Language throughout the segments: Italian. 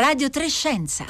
Radio Trescenza.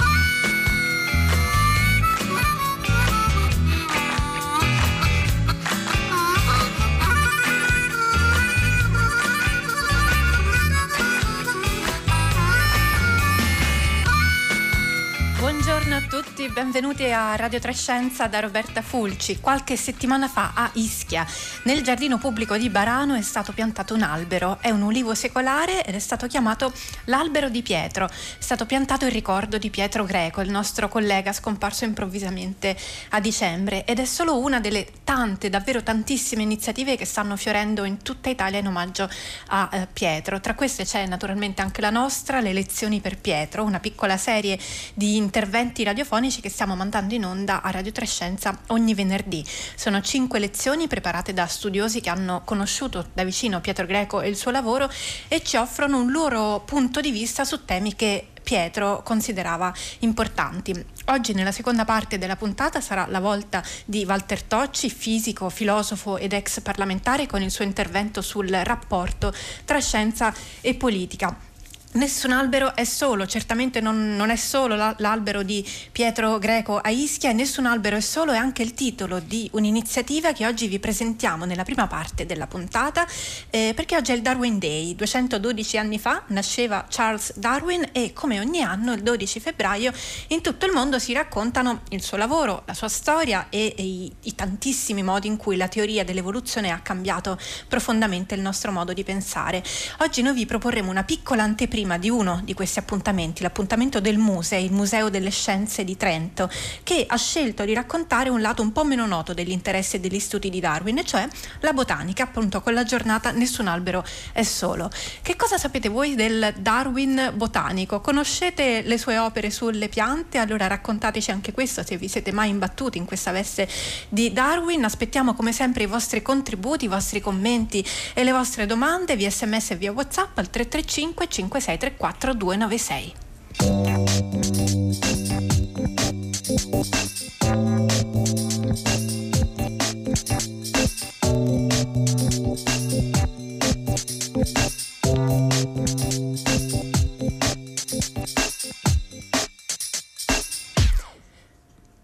Tutti, benvenuti a Radio Trescenza da Roberta Fulci. Qualche settimana fa a Ischia, nel giardino pubblico di Barano, è stato piantato un albero. È un ulivo secolare ed è stato chiamato l'albero di Pietro. È stato piantato in ricordo di Pietro Greco, il nostro collega scomparso improvvisamente a dicembre. Ed è solo una delle tante, davvero tantissime iniziative che stanno fiorendo in tutta Italia in omaggio a eh, Pietro. Tra queste c'è naturalmente anche la nostra, Le lezioni per Pietro, una piccola serie di interventi radiofonici che stiamo mandando in onda a Radio Trescenza ogni venerdì. Sono cinque lezioni preparate da studiosi che hanno conosciuto da vicino Pietro Greco e il suo lavoro e ci offrono un loro punto di vista su temi che Pietro considerava importanti. Oggi nella seconda parte della puntata sarà la volta di Walter Tocci, fisico, filosofo ed ex parlamentare con il suo intervento sul rapporto tra scienza e politica. Nessun albero è solo, certamente non, non è solo la, l'albero di Pietro Greco a Ischia e nessun albero è solo, è anche il titolo di un'iniziativa che oggi vi presentiamo nella prima parte della puntata eh, perché oggi è il Darwin Day, 212 anni fa nasceva Charles Darwin e come ogni anno il 12 febbraio in tutto il mondo si raccontano il suo lavoro, la sua storia e, e i, i tantissimi modi in cui la teoria dell'evoluzione ha cambiato profondamente il nostro modo di pensare. Oggi noi vi proporremo una piccola anteprima prima di uno di questi appuntamenti, l'appuntamento del Muse, il Museo delle Scienze di Trento, che ha scelto di raccontare un lato un po' meno noto degli interessi e degli studi di Darwin, e cioè la botanica, appunto con la giornata Nessun albero è solo. Che cosa sapete voi del Darwin botanico? Conoscete le sue opere sulle piante? Allora raccontateci anche questo se vi siete mai imbattuti in questa veste di Darwin. Aspettiamo come sempre i vostri contributi, i vostri commenti e le vostre domande via sms e via whatsapp al 335 56 634 296.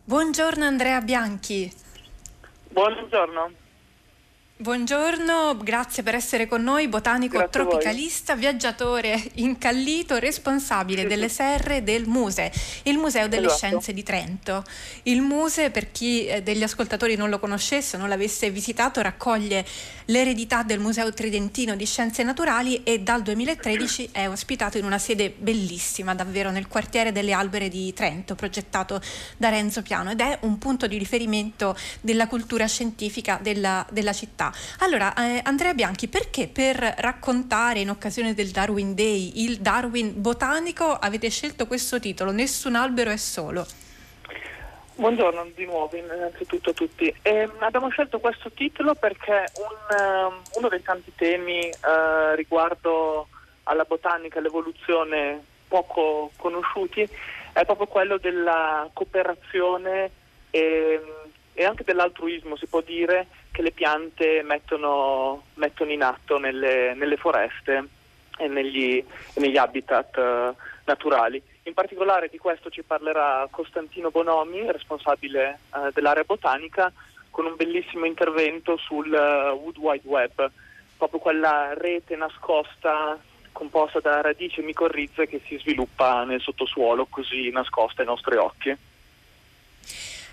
Buongiorno Andrea Bianchi. Buongiorno. Buongiorno, grazie per essere con noi, botanico Grazie tropicalista, viaggiatore incallito, responsabile Sì, delle serre del Muse, il Museo delle Esatto. Scienze di Trento. Il Muse, per chi eh, degli ascoltatori non lo conoscesse, non l'avesse visitato, raccoglie l'eredità del Museo Tridentino di Scienze Naturali e dal 2013 è ospitato in una sede bellissima, davvero nel quartiere delle Albere di Trento, progettato da Renzo Piano ed è un punto di riferimento della cultura scientifica della, della città. Allora, eh, Andrea Bianchi, perché per raccontare in occasione del Darwin Day il Darwin botanico avete scelto questo titolo? Nessun albero è solo. Buongiorno di nuovo innanzitutto a tutti. Ehm, abbiamo scelto questo titolo perché un, ehm, uno dei tanti temi eh, riguardo alla botanica e all'evoluzione poco conosciuti è proprio quello della cooperazione e, e anche dell'altruismo, si può dire, che le piante mettono, mettono in atto nelle, nelle foreste e negli, e negli habitat eh, naturali. In particolare di questo ci parlerà Costantino Bonomi, responsabile eh, dell'area botanica, con un bellissimo intervento sul eh, Wood Wide Web, proprio quella rete nascosta composta da radici e micorrize che si sviluppa nel sottosuolo, così nascosta ai nostri occhi.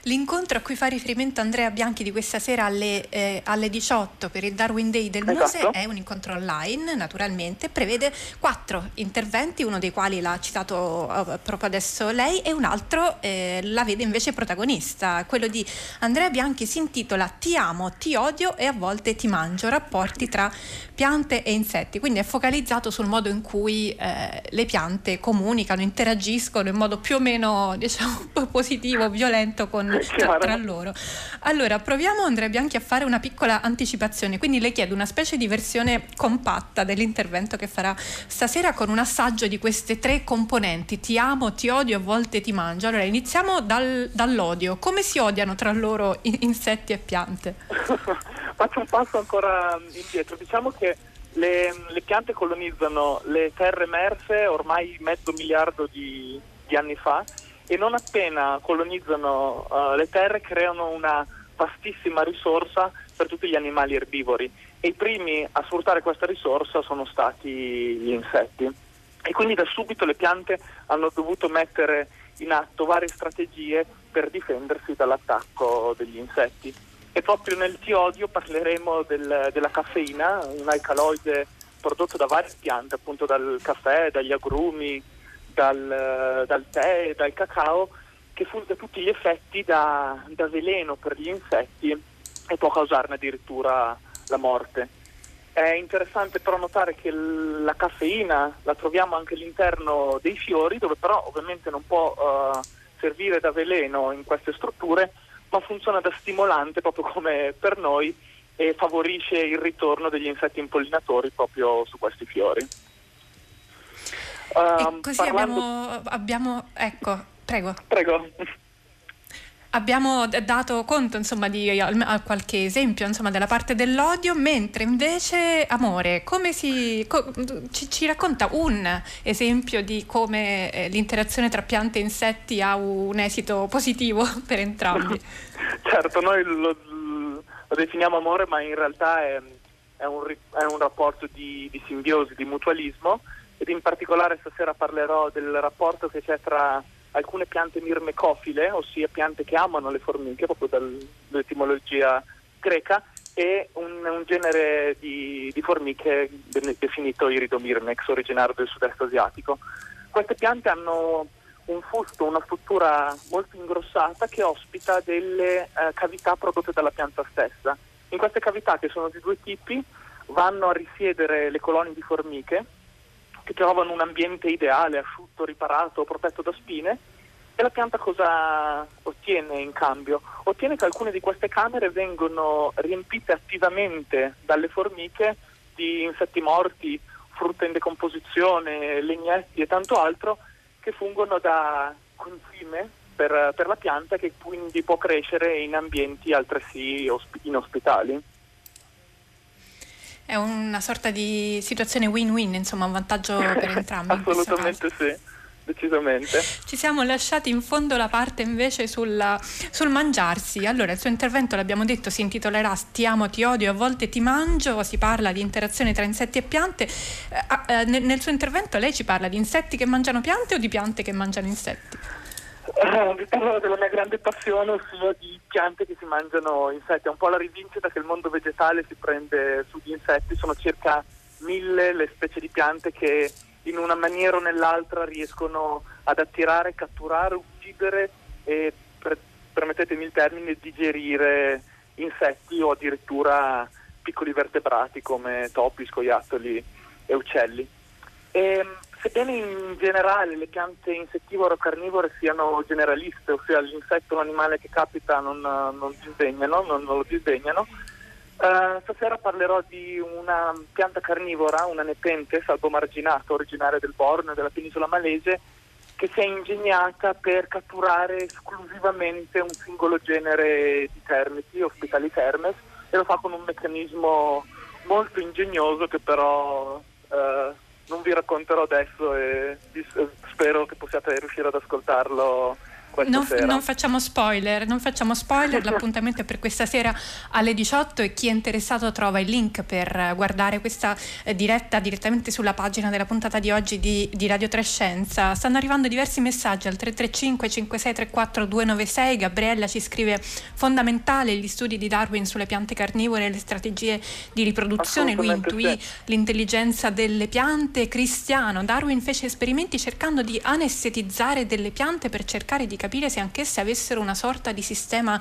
L'incontro a cui fa riferimento Andrea Bianchi di questa sera alle, eh, alle 18 per il Darwin Day del Muse Esatto. è un incontro online, naturalmente, prevede quattro interventi, uno dei quali l'ha citato eh, proprio adesso lei e un altro eh, la vede invece protagonista. Quello di Andrea Bianchi si intitola Ti amo, ti odio e a volte ti mangio, rapporti tra piante e insetti, quindi è focalizzato sul modo in cui eh, le piante comunicano, interagiscono in modo più o meno diciamo, positivo, violento con, tra, loro. Allora, proviamo Andrea Bianchi a fare una piccola anticipazione, quindi le chiedo una specie di versione compatta dell'intervento che farà stasera con un assaggio di queste tre componenti, ti amo, ti odio, a volte ti mangio. Allora, iniziamo dal- dall'odio. Come si odiano tra loro insetti e piante? Faccio un passo ancora indietro. Diciamo che Le, le, piante colonizzano le terre emerse ormai mezzo miliardo di, di anni fa e non appena colonizzano uh, le terre creano una vastissima risorsa per tutti gli animali erbivori e i primi a sfruttare questa risorsa sono stati gli insetti e quindi da subito le piante hanno dovuto mettere in atto varie strategie per difendersi dall'attacco degli insetti. E proprio nel Tiodio parleremo del, della caffeina, un alcaloide prodotto da varie piante, appunto dal caffè, dagli agrumi, dal, dal tè, dal cacao, che funge a tutti gli effetti da, da veleno per gli insetti e può causarne addirittura la morte. È interessante però notare che la caffeina la troviamo anche all'interno dei fiori, dove però ovviamente non può uh, servire da veleno in queste strutture, ma funziona da stimolante proprio come per noi e favorisce il ritorno degli insetti impollinatori proprio su questi fiori. Uh, così parlando... abbiamo, abbiamo, ecco, prego. Prego. Abbiamo dato conto insomma, di a qualche esempio insomma, della parte dell'odio, mentre invece amore, come si, co, ci, ci, racconta un esempio di come eh, l'interazione tra piante e insetti ha un esito positivo per entrambi? certo, noi lo, lo, definiamo amore, ma in realtà è, è, un, è un, rapporto di, di simbiosi, di mutualismo ed in particolare stasera parlerò del rapporto che c'è tra alcune piante mirmecofile, ossia piante che amano le formiche, proprio dall'etimologia greca, e un, un genere di, di, formiche definito iridomirmex, originario del sud-est asiatico. Queste piante hanno un fusto, una struttura molto ingrossata che ospita delle eh, cavità prodotte dalla pianta stessa. In queste cavità, che sono di due tipi, vanno a risiedere le colonie di formiche che trovano un ambiente ideale, asciutto, riparato, protetto da spine. E la pianta cosa ottiene in cambio? Ottiene che alcune di queste camere vengono riempite attivamente dalle formiche di insetti morti, frutta in decomposizione, legnetti e tanto altro che fungono da concime per, per la pianta che quindi può crescere in ambienti altresì inospitali. È una sorta di situazione win-win, insomma, un vantaggio per entrambi. Assolutamente sì decisamente. Ci siamo lasciati in fondo la parte invece sulla, sul mangiarsi. Allora, il suo intervento, l'abbiamo detto, si intitolerà Ti amo, ti odio, a volte ti mangio. Si parla di interazione tra insetti e piante. Eh, eh, nel, nel, suo intervento lei ci parla di insetti che mangiano piante o di piante che mangiano insetti? Parlo della mia grande passione, ossia di piante che si mangiano insetti. È un po' la rivincita che il mondo vegetale si prende sugli insetti. Sono circa mille le specie di piante che in una maniera o nell'altra riescono ad attirare, catturare, uccidere e, per, permettetemi il termine, digerire insetti o addirittura piccoli vertebrati come topi, scoiattoli e uccelli. E, ehm, sebbene in generale le piante insettivore o carnivore siano generaliste, ossia l'insetto o l'animale che capita non, non disdegnano, non, non lo disdegnano, uh, stasera parlerò di una pianta carnivora, una nepente salvomarginata, originaria del Borneo della penisola malese, che si è ingegnata per catturare esclusivamente un singolo genere di termiti, Hospitalifermes, e lo fa con un meccanismo molto ingegnoso che però uh, non vi racconterò adesso e spero che possiate riuscire ad ascoltarlo non, non, facciamo spoiler, non facciamo spoiler, l'appuntamento è per questa sera alle 18 e chi è interessato trova il link per guardare questa eh, diretta direttamente sulla pagina della puntata di oggi di, di Radio Trescenza. Stanno arrivando diversi messaggi al 335 5634 296, Gabriella ci scrive fondamentale gli studi di Darwin sulle piante carnivore e le strategie di riproduzione, lui intuì sì. l'intelligenza delle piante, Cristiano, Darwin fece esperimenti cercando di anestetizzare delle piante per cercare di capire se anch'esse avessero una sorta di sistema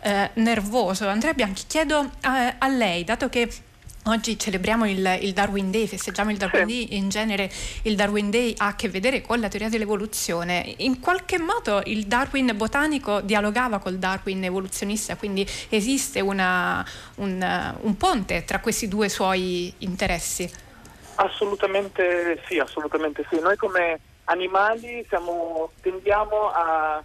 eh, nervoso. Andrea Bianchi, chiedo a, a lei, dato che Oggi celebriamo il, il, Darwin Day, festeggiamo il Darwin. Day, in genere il Darwin Day ha a che vedere con la teoria dell'evoluzione. In qualche modo il Darwin botanico dialogava col Darwin evoluzionista, quindi esiste una, un, un ponte tra questi due suoi interessi? Assolutamente sì, assolutamente sì. Noi come animali siamo, tendiamo a,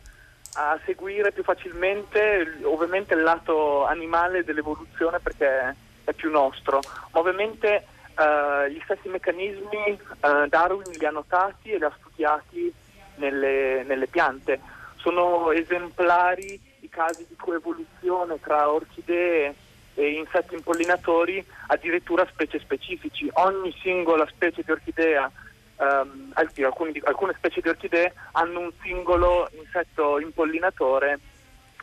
a, seguire più facilmente ovviamente il lato animale dell'evoluzione perché è più nostro, ma ovviamente Uh, gli stessi meccanismi uh, Darwin li ha notati e li ha studiati nelle, nelle, piante. Sono esemplari i casi di coevoluzione tra orchidee e insetti impollinatori, addirittura specie specifici. Ogni singola specie di orchidea, um, alcuni, alcune specie di orchidee hanno un singolo insetto impollinatore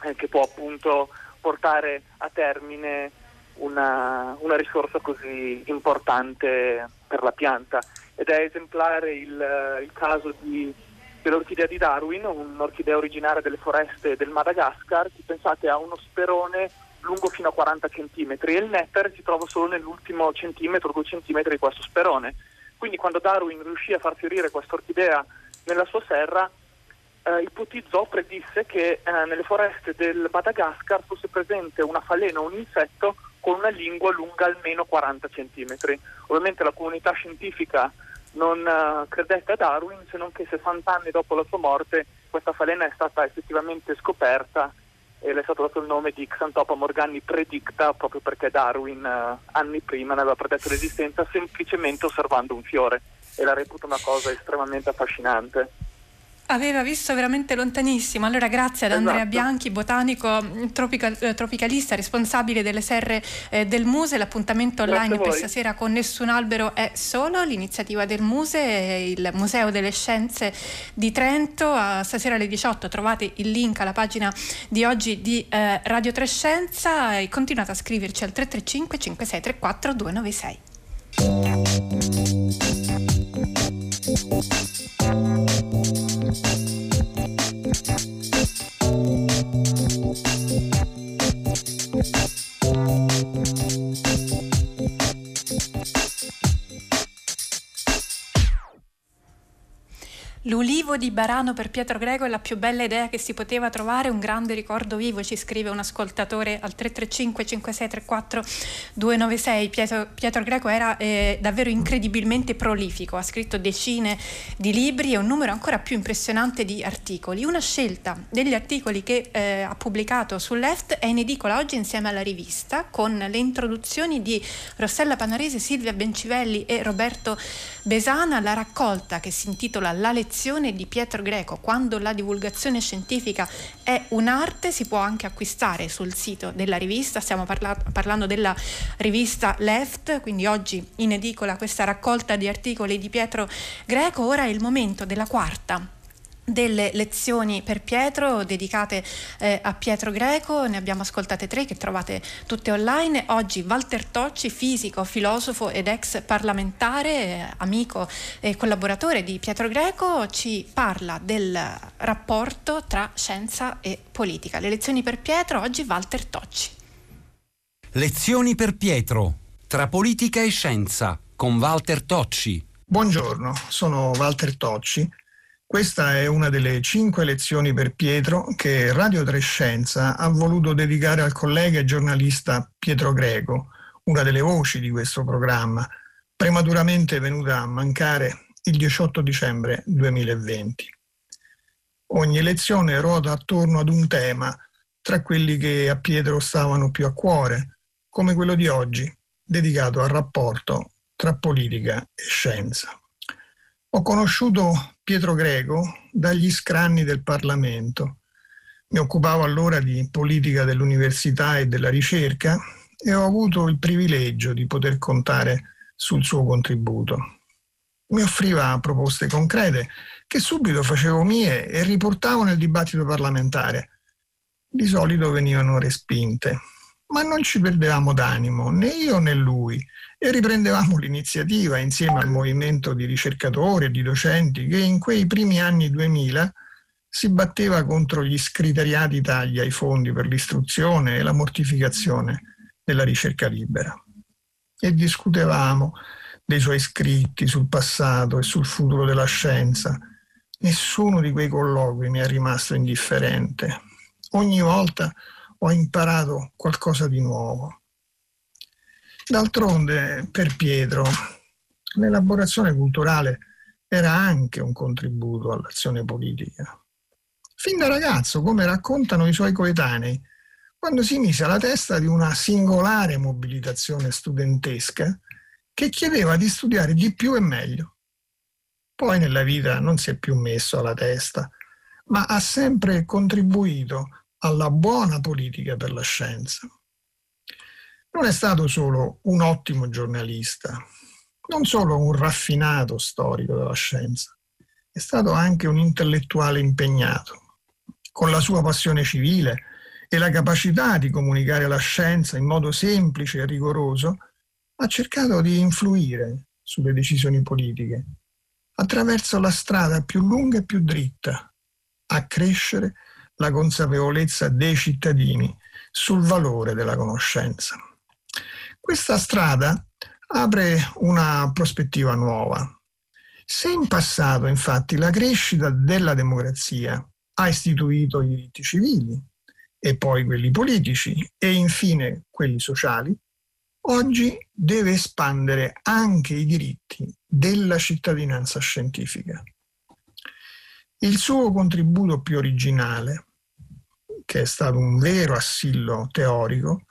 eh, che può appunto portare a termine una, una, risorsa così importante per la pianta ed è esemplare il, il caso di, dell'orchidea di Darwin, un'orchidea originaria delle foreste del Madagascar, che pensate ha uno sperone lungo fino a 40 cm e il nettare si trova solo nell'ultimo centimetro, 2 cm di questo sperone. Quindi quando Darwin riuscì a far fiorire questa orchidea nella sua serra, eh, ipotizzò, predisse che eh, nelle foreste del Madagascar fosse presente una falena o un insetto con una lingua lunga almeno 40 cm. Ovviamente la comunità scientifica non uh, credette a Darwin se non che 60 anni dopo la sua morte questa falena è stata effettivamente scoperta e le è stato dato il nome di Xantopa morgani predicta proprio perché Darwin uh, anni prima ne aveva predetto l'esistenza semplicemente osservando un fiore e la reputa una cosa estremamente affascinante. Aveva visto veramente lontanissimo. Allora, grazie ad Andrea esatto. Bianchi, botanico mm, tropical, eh, tropicalista, responsabile delle serre eh, del Muse. L'appuntamento online per stasera con Nessun albero è solo l'iniziativa del Muse, il Museo delle Scienze di Trento. A stasera alle 18 trovate il link alla pagina di oggi di eh, Radio Trescenza e continuate a scriverci al 335 5634 296. L'ulivo di Barano per Pietro Greco è la più bella idea che si poteva trovare, un grande ricordo vivo, ci scrive un ascoltatore al 335 5634 296. Pietro, Pietro Greco era eh, davvero incredibilmente prolifico, ha scritto decine di libri e un numero ancora più impressionante di articoli. Una scelta degli articoli che eh, ha pubblicato su Left è in edicola oggi insieme alla rivista con le introduzioni di Rossella Panarese, Silvia Bencivelli e Roberto Besana, la raccolta che si intitola La lezione lezione di Pietro Greco, quando la divulgazione scientifica è un'arte, si può anche acquistare sul sito della rivista, stiamo parla- parlando della rivista Left, quindi oggi in edicola questa raccolta di articoli di Pietro Greco, ora è il momento della quarta delle lezioni per Pietro dedicate eh, a Pietro Greco, ne abbiamo ascoltate tre che trovate tutte online. Oggi Walter Tocci, fisico, filosofo ed ex parlamentare, eh, amico e collaboratore di Pietro Greco, ci parla del rapporto tra scienza e politica. Le lezioni per Pietro, oggi Walter Tocci. Lezioni per Pietro, tra politica e scienza, con Walter Tocci. Buongiorno, sono Walter Tocci questa è una delle cinque lezioni per Pietro che Radio Trescenza ha voluto dedicare al collega e giornalista Pietro Greco, una delle voci di questo programma, prematuramente venuta a mancare il 18 dicembre 2020. Ogni lezione ruota attorno ad un tema tra quelli che a Pietro stavano più a cuore, come quello di oggi, dedicato al rapporto tra politica e scienza. Ho conosciuto Pietro Greco dagli scranni del Parlamento. Mi occupavo allora di politica dell'università e della ricerca e ho avuto il privilegio di poter contare sul suo contributo. Mi offriva proposte concrete che subito facevo mie e riportavo nel dibattito parlamentare. Di solito venivano respinte, ma non ci perdevamo d'animo, né io né lui, e riprendevamo l'iniziativa insieme al movimento di ricercatori e di docenti che in quei primi anni 2000 si batteva contro gli scriteriati tagli ai fondi per l'istruzione e la mortificazione della ricerca libera. E discutevamo dei suoi scritti sul passato e sul futuro della scienza. Nessuno di quei colloqui mi è rimasto indifferente. Ogni volta ho imparato qualcosa di nuovo. D'altronde, per Pietro, l'elaborazione culturale era anche un contributo all'azione politica. Fin da ragazzo, come raccontano i suoi coetanei, quando si mise alla testa di una singolare mobilitazione studentesca che chiedeva di studiare di più e meglio. Poi nella vita non si è più messo alla testa, ma ha sempre contribuito alla buona politica per la scienza. Non è stato solo un ottimo giornalista, non solo un raffinato storico della scienza, è stato anche un intellettuale impegnato. Con la sua passione civile e la capacità di comunicare la scienza in modo semplice e rigoroso, ha cercato di influire sulle decisioni politiche attraverso la strada più lunga e più dritta, a crescere la consapevolezza dei cittadini sul valore della conoscenza. Questa strada apre una prospettiva nuova. Se in passato, infatti, la crescita della democrazia ha istituito i diritti civili e poi quelli politici e infine quelli sociali, oggi deve espandere anche i diritti della cittadinanza scientifica. Il suo contributo più originale, che è stato un vero assillo teorico,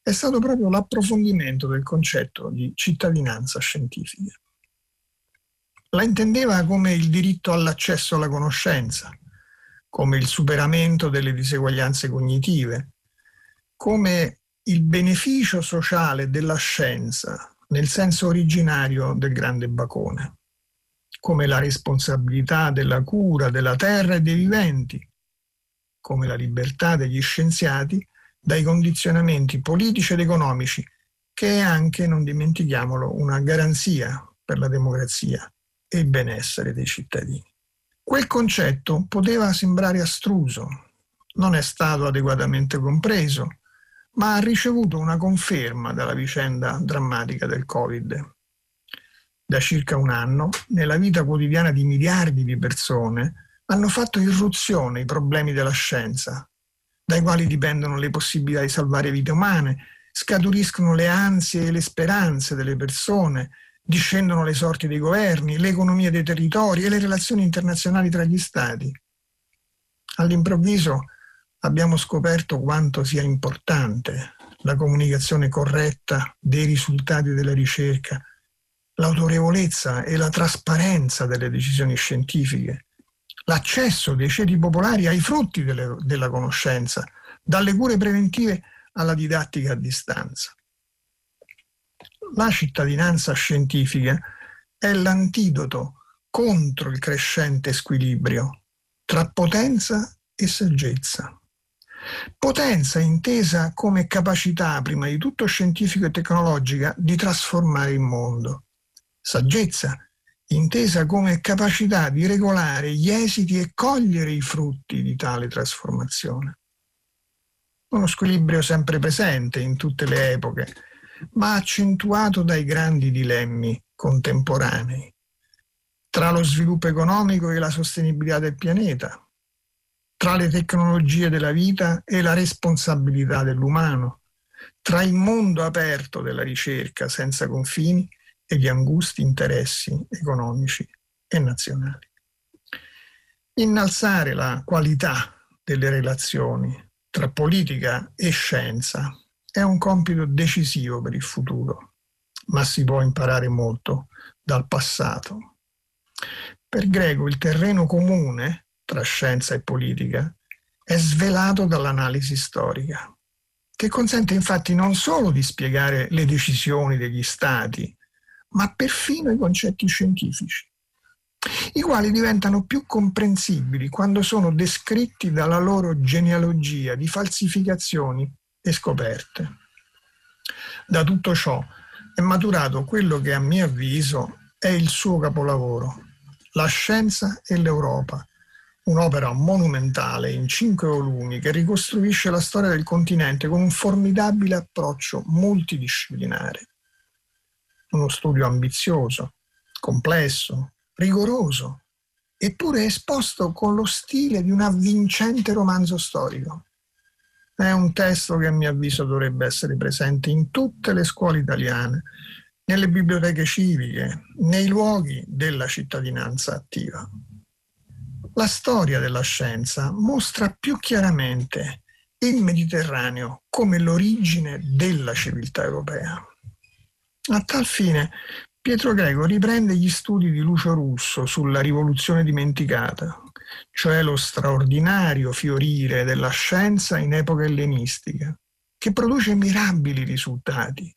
è stato proprio l'approfondimento del concetto di cittadinanza scientifica. La intendeva come il diritto all'accesso alla conoscenza, come il superamento delle diseguaglianze cognitive, come il beneficio sociale della scienza nel senso originario del grande Bacone, come la responsabilità della cura della terra e dei viventi, come la libertà degli scienziati dai condizionamenti politici ed economici, che è anche, non dimentichiamolo, una garanzia per la democrazia e il benessere dei cittadini. Quel concetto poteva sembrare astruso, non è stato adeguatamente compreso, ma ha ricevuto una conferma dalla vicenda drammatica del Covid. Da circa un anno, nella vita quotidiana di miliardi di persone, hanno fatto irruzione i problemi della scienza, dai quali dipendono le possibilità di salvare vite umane, scaturiscono le ansie e le speranze delle persone, discendono le sorti dei governi, l'economia dei territori e le relazioni internazionali tra gli stati. All'improvviso abbiamo scoperto quanto sia importante la comunicazione corretta dei risultati della ricerca, l'autorevolezza e la trasparenza delle decisioni scientifiche, l'accesso dei ceti popolari ai frutti delle, della conoscenza, dalle cure preventive alla didattica a distanza. La cittadinanza scientifica è l'antidoto contro il crescente squilibrio tra potenza e saggezza. Potenza intesa come capacità, prima di tutto scientifica e tecnologica, di trasformare il mondo. Saggezza intesa come capacità di regolare gli esiti e cogliere i frutti di tale trasformazione. Uno squilibrio sempre presente in tutte le epoche, ma accentuato dai grandi dilemmi contemporanei, tra lo sviluppo economico e la sostenibilità del pianeta, tra le tecnologie della vita e la responsabilità dell'umano, tra il mondo aperto della ricerca senza confini e gli angusti interessi economici e nazionali. Innalzare la qualità delle relazioni tra politica e scienza è un compito decisivo per il futuro, ma si può imparare molto dal passato. Per Greco il terreno comune tra scienza e politica è svelato dall'analisi storica, che consente infatti non solo di spiegare le decisioni degli stati ma perfino i concetti scientifici, i quali diventano più comprensibili quando sono descritti dalla loro genealogia di falsificazioni e scoperte. Da tutto ciò è maturato quello che a mio avviso è il suo capolavoro, La scienza e l'Europa, un'opera monumentale in cinque volumi che ricostruisce la storia del continente con un formidabile approccio multidisciplinare uno studio ambizioso, complesso, rigoroso, eppure esposto con lo stile di un avvincente romanzo storico. È un testo che a mio avviso dovrebbe essere presente in tutte le scuole italiane, nelle biblioteche civiche, nei luoghi della cittadinanza attiva. La storia della scienza mostra più chiaramente il Mediterraneo come l'origine della civiltà europea. A tal fine Pietro Greco riprende gli studi di Lucio Russo sulla rivoluzione dimenticata, cioè lo straordinario fiorire della scienza in epoca ellenistica, che produce mirabili risultati,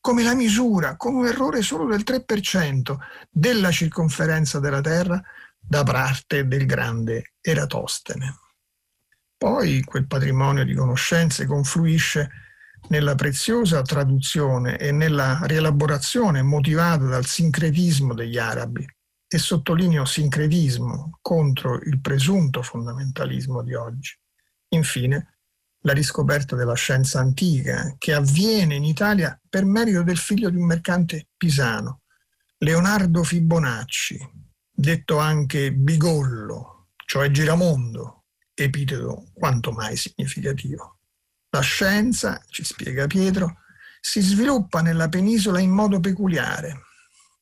come la misura, con un errore solo del 3%, della circonferenza della Terra da parte del grande Eratostene. Poi quel patrimonio di conoscenze confluisce nella preziosa traduzione e nella rielaborazione motivata dal sincretismo degli arabi, e sottolineo sincretismo contro il presunto fondamentalismo di oggi. Infine, la riscoperta della scienza antica, che avviene in Italia per merito del figlio di un mercante pisano, Leonardo Fibonacci, detto anche Bigollo, cioè Giramondo, epiteto quanto mai significativo. La scienza, ci spiega Pietro, si sviluppa nella penisola in modo peculiare,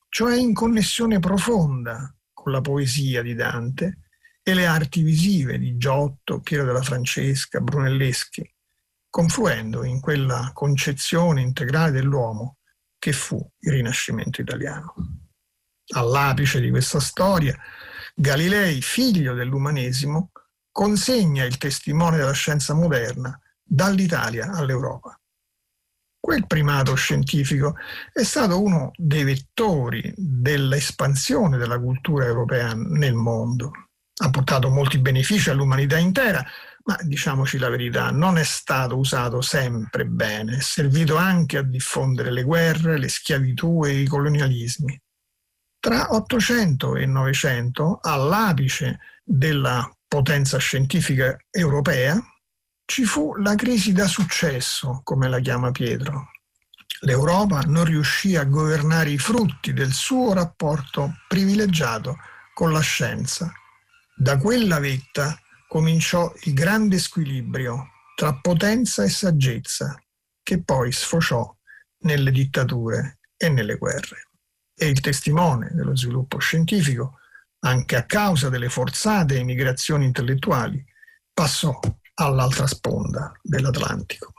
cioè in connessione profonda con la poesia di Dante e le arti visive di Giotto, Piero della Francesca, Brunelleschi, confluendo in quella concezione integrale dell'uomo che fu il Rinascimento italiano. All'apice di questa storia, Galilei, figlio dell'umanesimo, consegna il testimone della scienza moderna dall'Italia all'Europa. Quel primato scientifico è stato uno dei vettori dell'espansione della cultura europea nel mondo. Ha portato molti benefici all'umanità intera, ma diciamoci la verità, non è stato usato sempre bene, è servito anche a diffondere le guerre, le schiavitù e i colonialismi. Tra 800 e 900, all'apice della potenza scientifica europea, ci fu la crisi da successo, come la chiama Pietro. L'Europa non riuscì a governare i frutti del suo rapporto privilegiato con la scienza. Da quella vetta cominciò il grande squilibrio tra potenza e saggezza, che poi sfociò nelle dittature e nelle guerre. E il testimone dello sviluppo scientifico, anche a causa delle forzate emigrazioni intellettuali, passò all'altra sponda dell'Atlantico.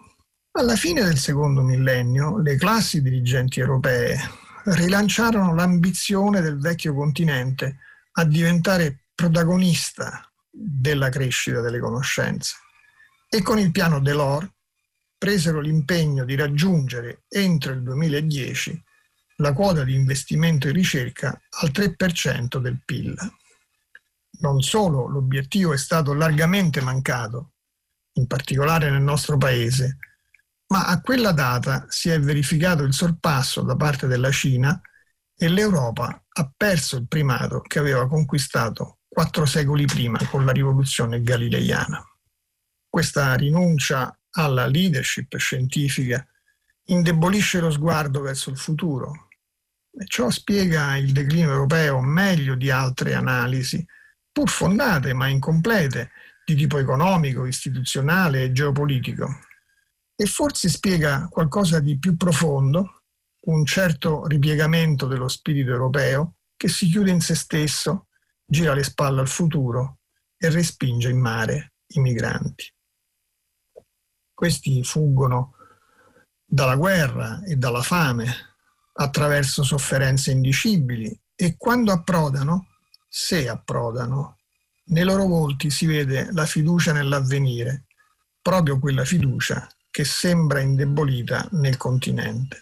Alla fine del secondo millennio, le classi dirigenti europee rilanciarono l'ambizione del vecchio continente a diventare protagonista della crescita delle conoscenze e con il piano Delors presero l'impegno di raggiungere entro il 2010 la quota di investimento in ricerca al 3% del PIL. Non solo l'obiettivo è stato largamente mancato, in particolare nel nostro paese, ma a quella data si è verificato il sorpasso da parte della Cina e l'Europa ha perso il primato che aveva conquistato quattro secoli prima con la rivoluzione galileiana. Questa rinuncia alla leadership scientifica indebolisce lo sguardo verso il futuro e ciò spiega il declino europeo meglio di altre analisi, pur fondate ma incomplete, di tipo economico, istituzionale e geopolitico. E forse spiega qualcosa di più profondo, un certo ripiegamento dello spirito europeo che si chiude in se stesso, gira le spalle al futuro e respinge in mare i migranti. Questi fuggono dalla guerra e dalla fame attraverso sofferenze indicibili e quando approdano, se approdano, nei loro volti si vede la fiducia nell'avvenire, proprio quella fiducia che sembra indebolita nel continente.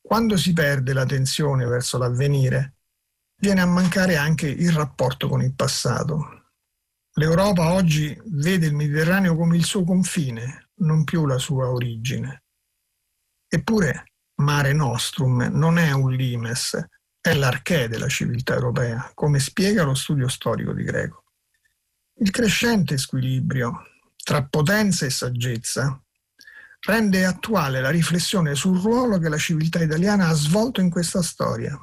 Quando si perde l'attenzione verso l'avvenire, viene a mancare anche il rapporto con il passato. L'Europa oggi vede il Mediterraneo come il suo confine, non più la sua origine. Eppure Mare Nostrum non è un limes, è l'archè della civiltà europea, come spiega lo studio storico di Greco. Il crescente squilibrio tra potenza e saggezza rende attuale la riflessione sul ruolo che la civiltà italiana ha svolto in questa storia,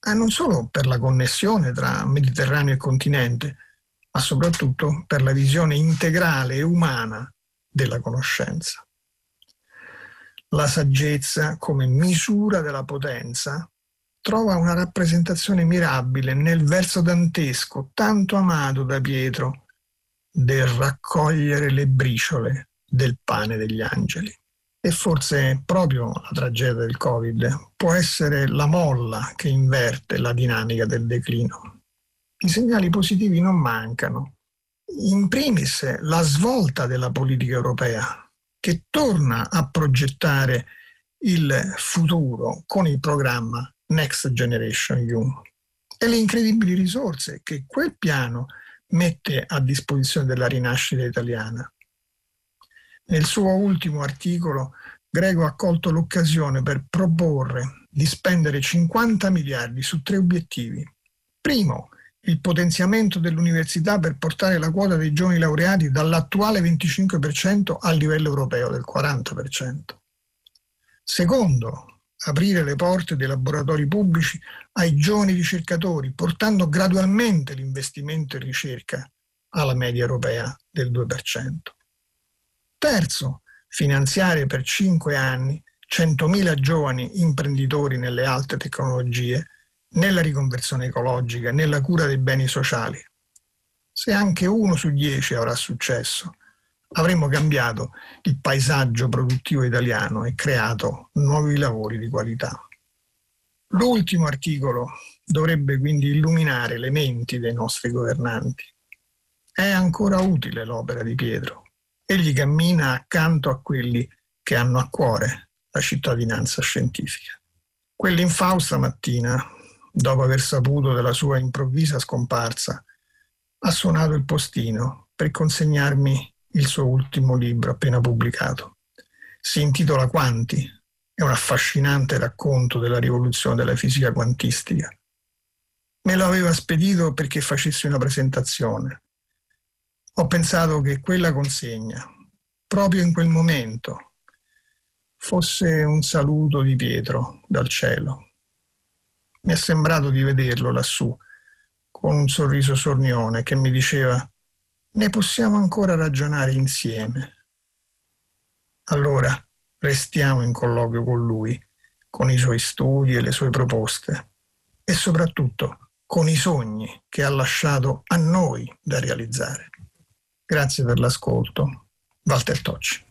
e non solo per la connessione tra Mediterraneo e continente, ma soprattutto per la visione integrale e umana della conoscenza. La saggezza come misura della potenza trova una rappresentazione mirabile nel verso dantesco, tanto amato da Pietro, del raccogliere le briciole del pane degli angeli. e forse proprio la tragedia del Covid può essere la molla che inverte la dinamica del declino. I segnali positivi non mancano. In primis la svolta della politica europea, che torna a progettare il futuro con il programma Next Generation EU e le incredibili risorse che quel piano mette a disposizione della rinascita italiana. Nel suo ultimo articolo, Greco ha colto l'occasione per proporre di spendere 50 miliardi su tre obiettivi. Primo, il potenziamento dell'università per portare la quota dei giovani laureati dall'attuale 25% al livello europeo del 40%. Secondo, aprire le porte dei laboratori pubblici ai giovani ricercatori, portando gradualmente l'investimento in ricerca alla media europea del 2%. Terzo, finanziare per cinque anni 100.000 giovani imprenditori nelle alte tecnologie, nella riconversione ecologica, nella cura dei beni sociali. Se anche uno su dieci avrà successo, avremo cambiato il paesaggio produttivo italiano e creato nuovi lavori di qualità. L'ultimo articolo dovrebbe quindi illuminare le menti dei nostri governanti. È ancora utile l'opera di Pietro, Egli cammina accanto a quelli che hanno a cuore la cittadinanza scientifica. Quell'infausta mattina, dopo aver saputo della sua improvvisa scomparsa, ha suonato il postino per consegnarmi il suo ultimo libro appena pubblicato. Si intitola Quanti, è un affascinante racconto della rivoluzione della fisica quantistica. Me lo aveva spedito perché facessi una presentazione ho pensato che quella consegna, proprio in quel momento, fosse un saluto di Pietro dal cielo. Mi è sembrato di vederlo lassù, con un sorriso sornione che mi diceva ne possiamo ancora ragionare insieme. Allora restiamo in colloquio con lui, con i suoi studi e le sue proposte e soprattutto con i sogni che ha lasciato a noi da realizzare. Grazie per l'ascolto. Walter Tocci.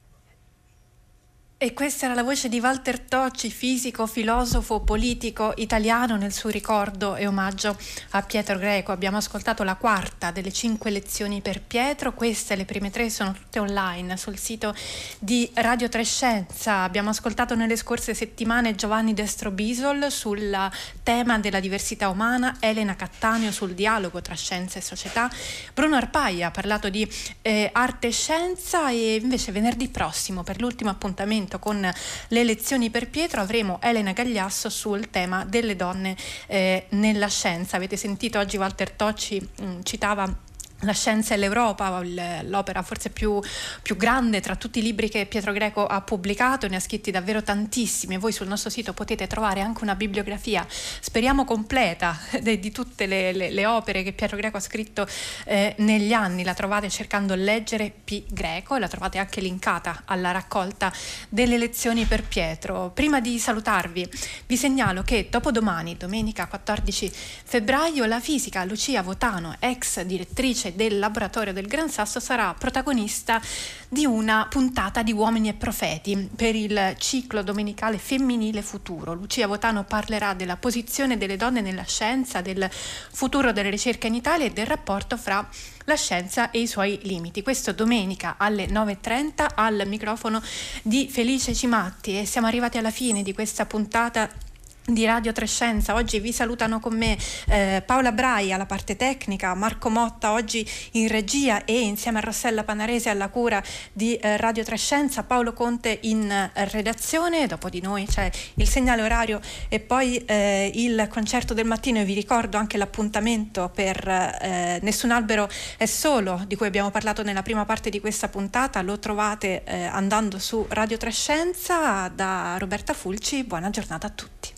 E questa era la voce di Walter Tocci, fisico, filosofo, politico italiano nel suo ricordo e omaggio a Pietro Greco. Abbiamo ascoltato la quarta delle cinque lezioni per Pietro, queste le prime tre sono tutte online sul sito di Radio Trescenza. Abbiamo ascoltato nelle scorse settimane Giovanni Destro Bisol sul tema della diversità umana, Elena Cattaneo sul dialogo tra scienza e società, Bruno Arpaia ha parlato di eh, arte e scienza e invece venerdì prossimo per l'ultimo appuntamento appuntamento con le elezioni per Pietro avremo Elena Gagliasso sul tema delle donne eh, nella scienza. Avete sentito oggi Walter Tocci mh, mm, citava la scienza e l'Europa, l'opera forse più, più, grande tra tutti i libri che Pietro Greco ha pubblicato, ne ha scritti davvero tantissimi. Voi sul nostro sito potete trovare anche una bibliografia, speriamo completa, di tutte le, le, le opere che Pietro Greco ha scritto eh, negli anni. La trovate cercando Leggere P. Greco e la trovate anche linkata alla raccolta delle lezioni per Pietro. Prima di salutarvi, vi segnalo che dopodomani, domenica 14 febbraio, la fisica Lucia Votano, ex direttrice del laboratorio del Gran Sasso sarà protagonista di una puntata di Uomini e Profeti per il ciclo domenicale femminile futuro. Lucia Votano parlerà della posizione delle donne nella scienza, del futuro delle ricerche in Italia e del rapporto fra la scienza e i suoi limiti. Questo domenica alle 9.30 al microfono di Felice Cimatti e siamo arrivati alla fine di questa puntata di Radio Trescenza. Oggi vi salutano con me eh, Paola Brai alla parte tecnica, Marco Motta oggi in regia e insieme a Rossella Panarese alla cura di eh, Radio Trescenza, Paolo Conte in eh, redazione, dopo di noi c'è il segnale orario e poi eh, il concerto del mattino e vi ricordo anche l'appuntamento per eh, Nessun albero è solo, di cui abbiamo parlato nella prima parte di questa puntata, lo trovate eh, andando su Radio Trescenza da Roberta Fulci, buona giornata a tutti.